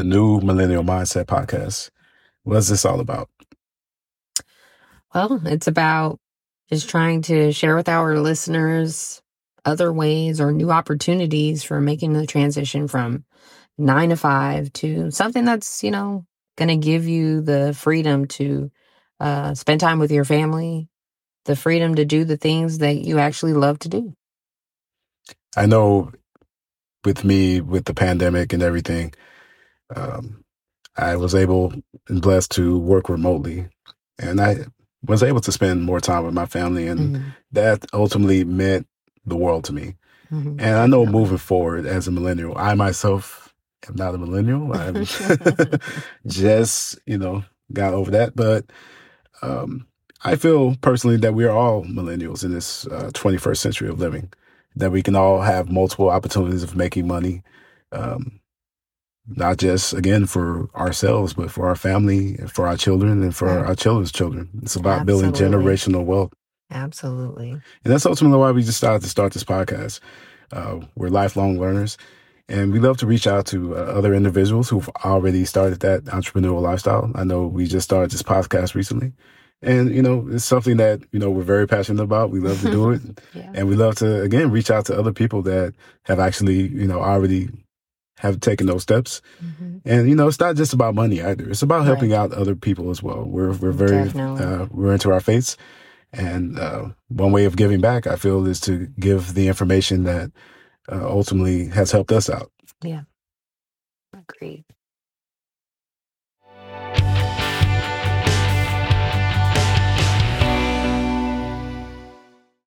new Millennial Mindset podcast. What's this all about? Well, it's about just trying to share with our listeners other ways or new opportunities for making the transition from nine to five to something that's, you know, going to give you the freedom to uh, spend time with your family, the freedom to do the things that you actually love to do. I know with me, with the pandemic and everything, um, I was able and blessed to work remotely. And I was able to spend more time with my family. And mm-hmm. that ultimately meant the world to me. Mm-hmm. And I know moving forward as a millennial, I myself am not a millennial. I'm just, you know, got over that. But um, I feel personally that we are all millennials in this uh, 21st century of living, that we can all have multiple opportunities of making money. Um, not just again for ourselves, but for our family, for our children, and for right. our children's children. It's about Absolutely. building generational wealth. Absolutely. And that's ultimately why we decided to start this podcast. Uh, we're lifelong learners, and we love to reach out to uh, other individuals who've already started that entrepreneurial lifestyle. I know we just started this podcast recently. And, you know, it's something that, you know, we're very passionate about. We love to do it. yeah. And we love to, again, reach out to other people that have actually, you know, already have taken those steps. Mm-hmm. And, you know, it's not just about money either. It's about helping right. out other people as well. We're, we're very, uh, we're into our faiths and uh, one way of giving back, I feel, is to give the information that uh, ultimately has helped us out. Yeah. Agreed.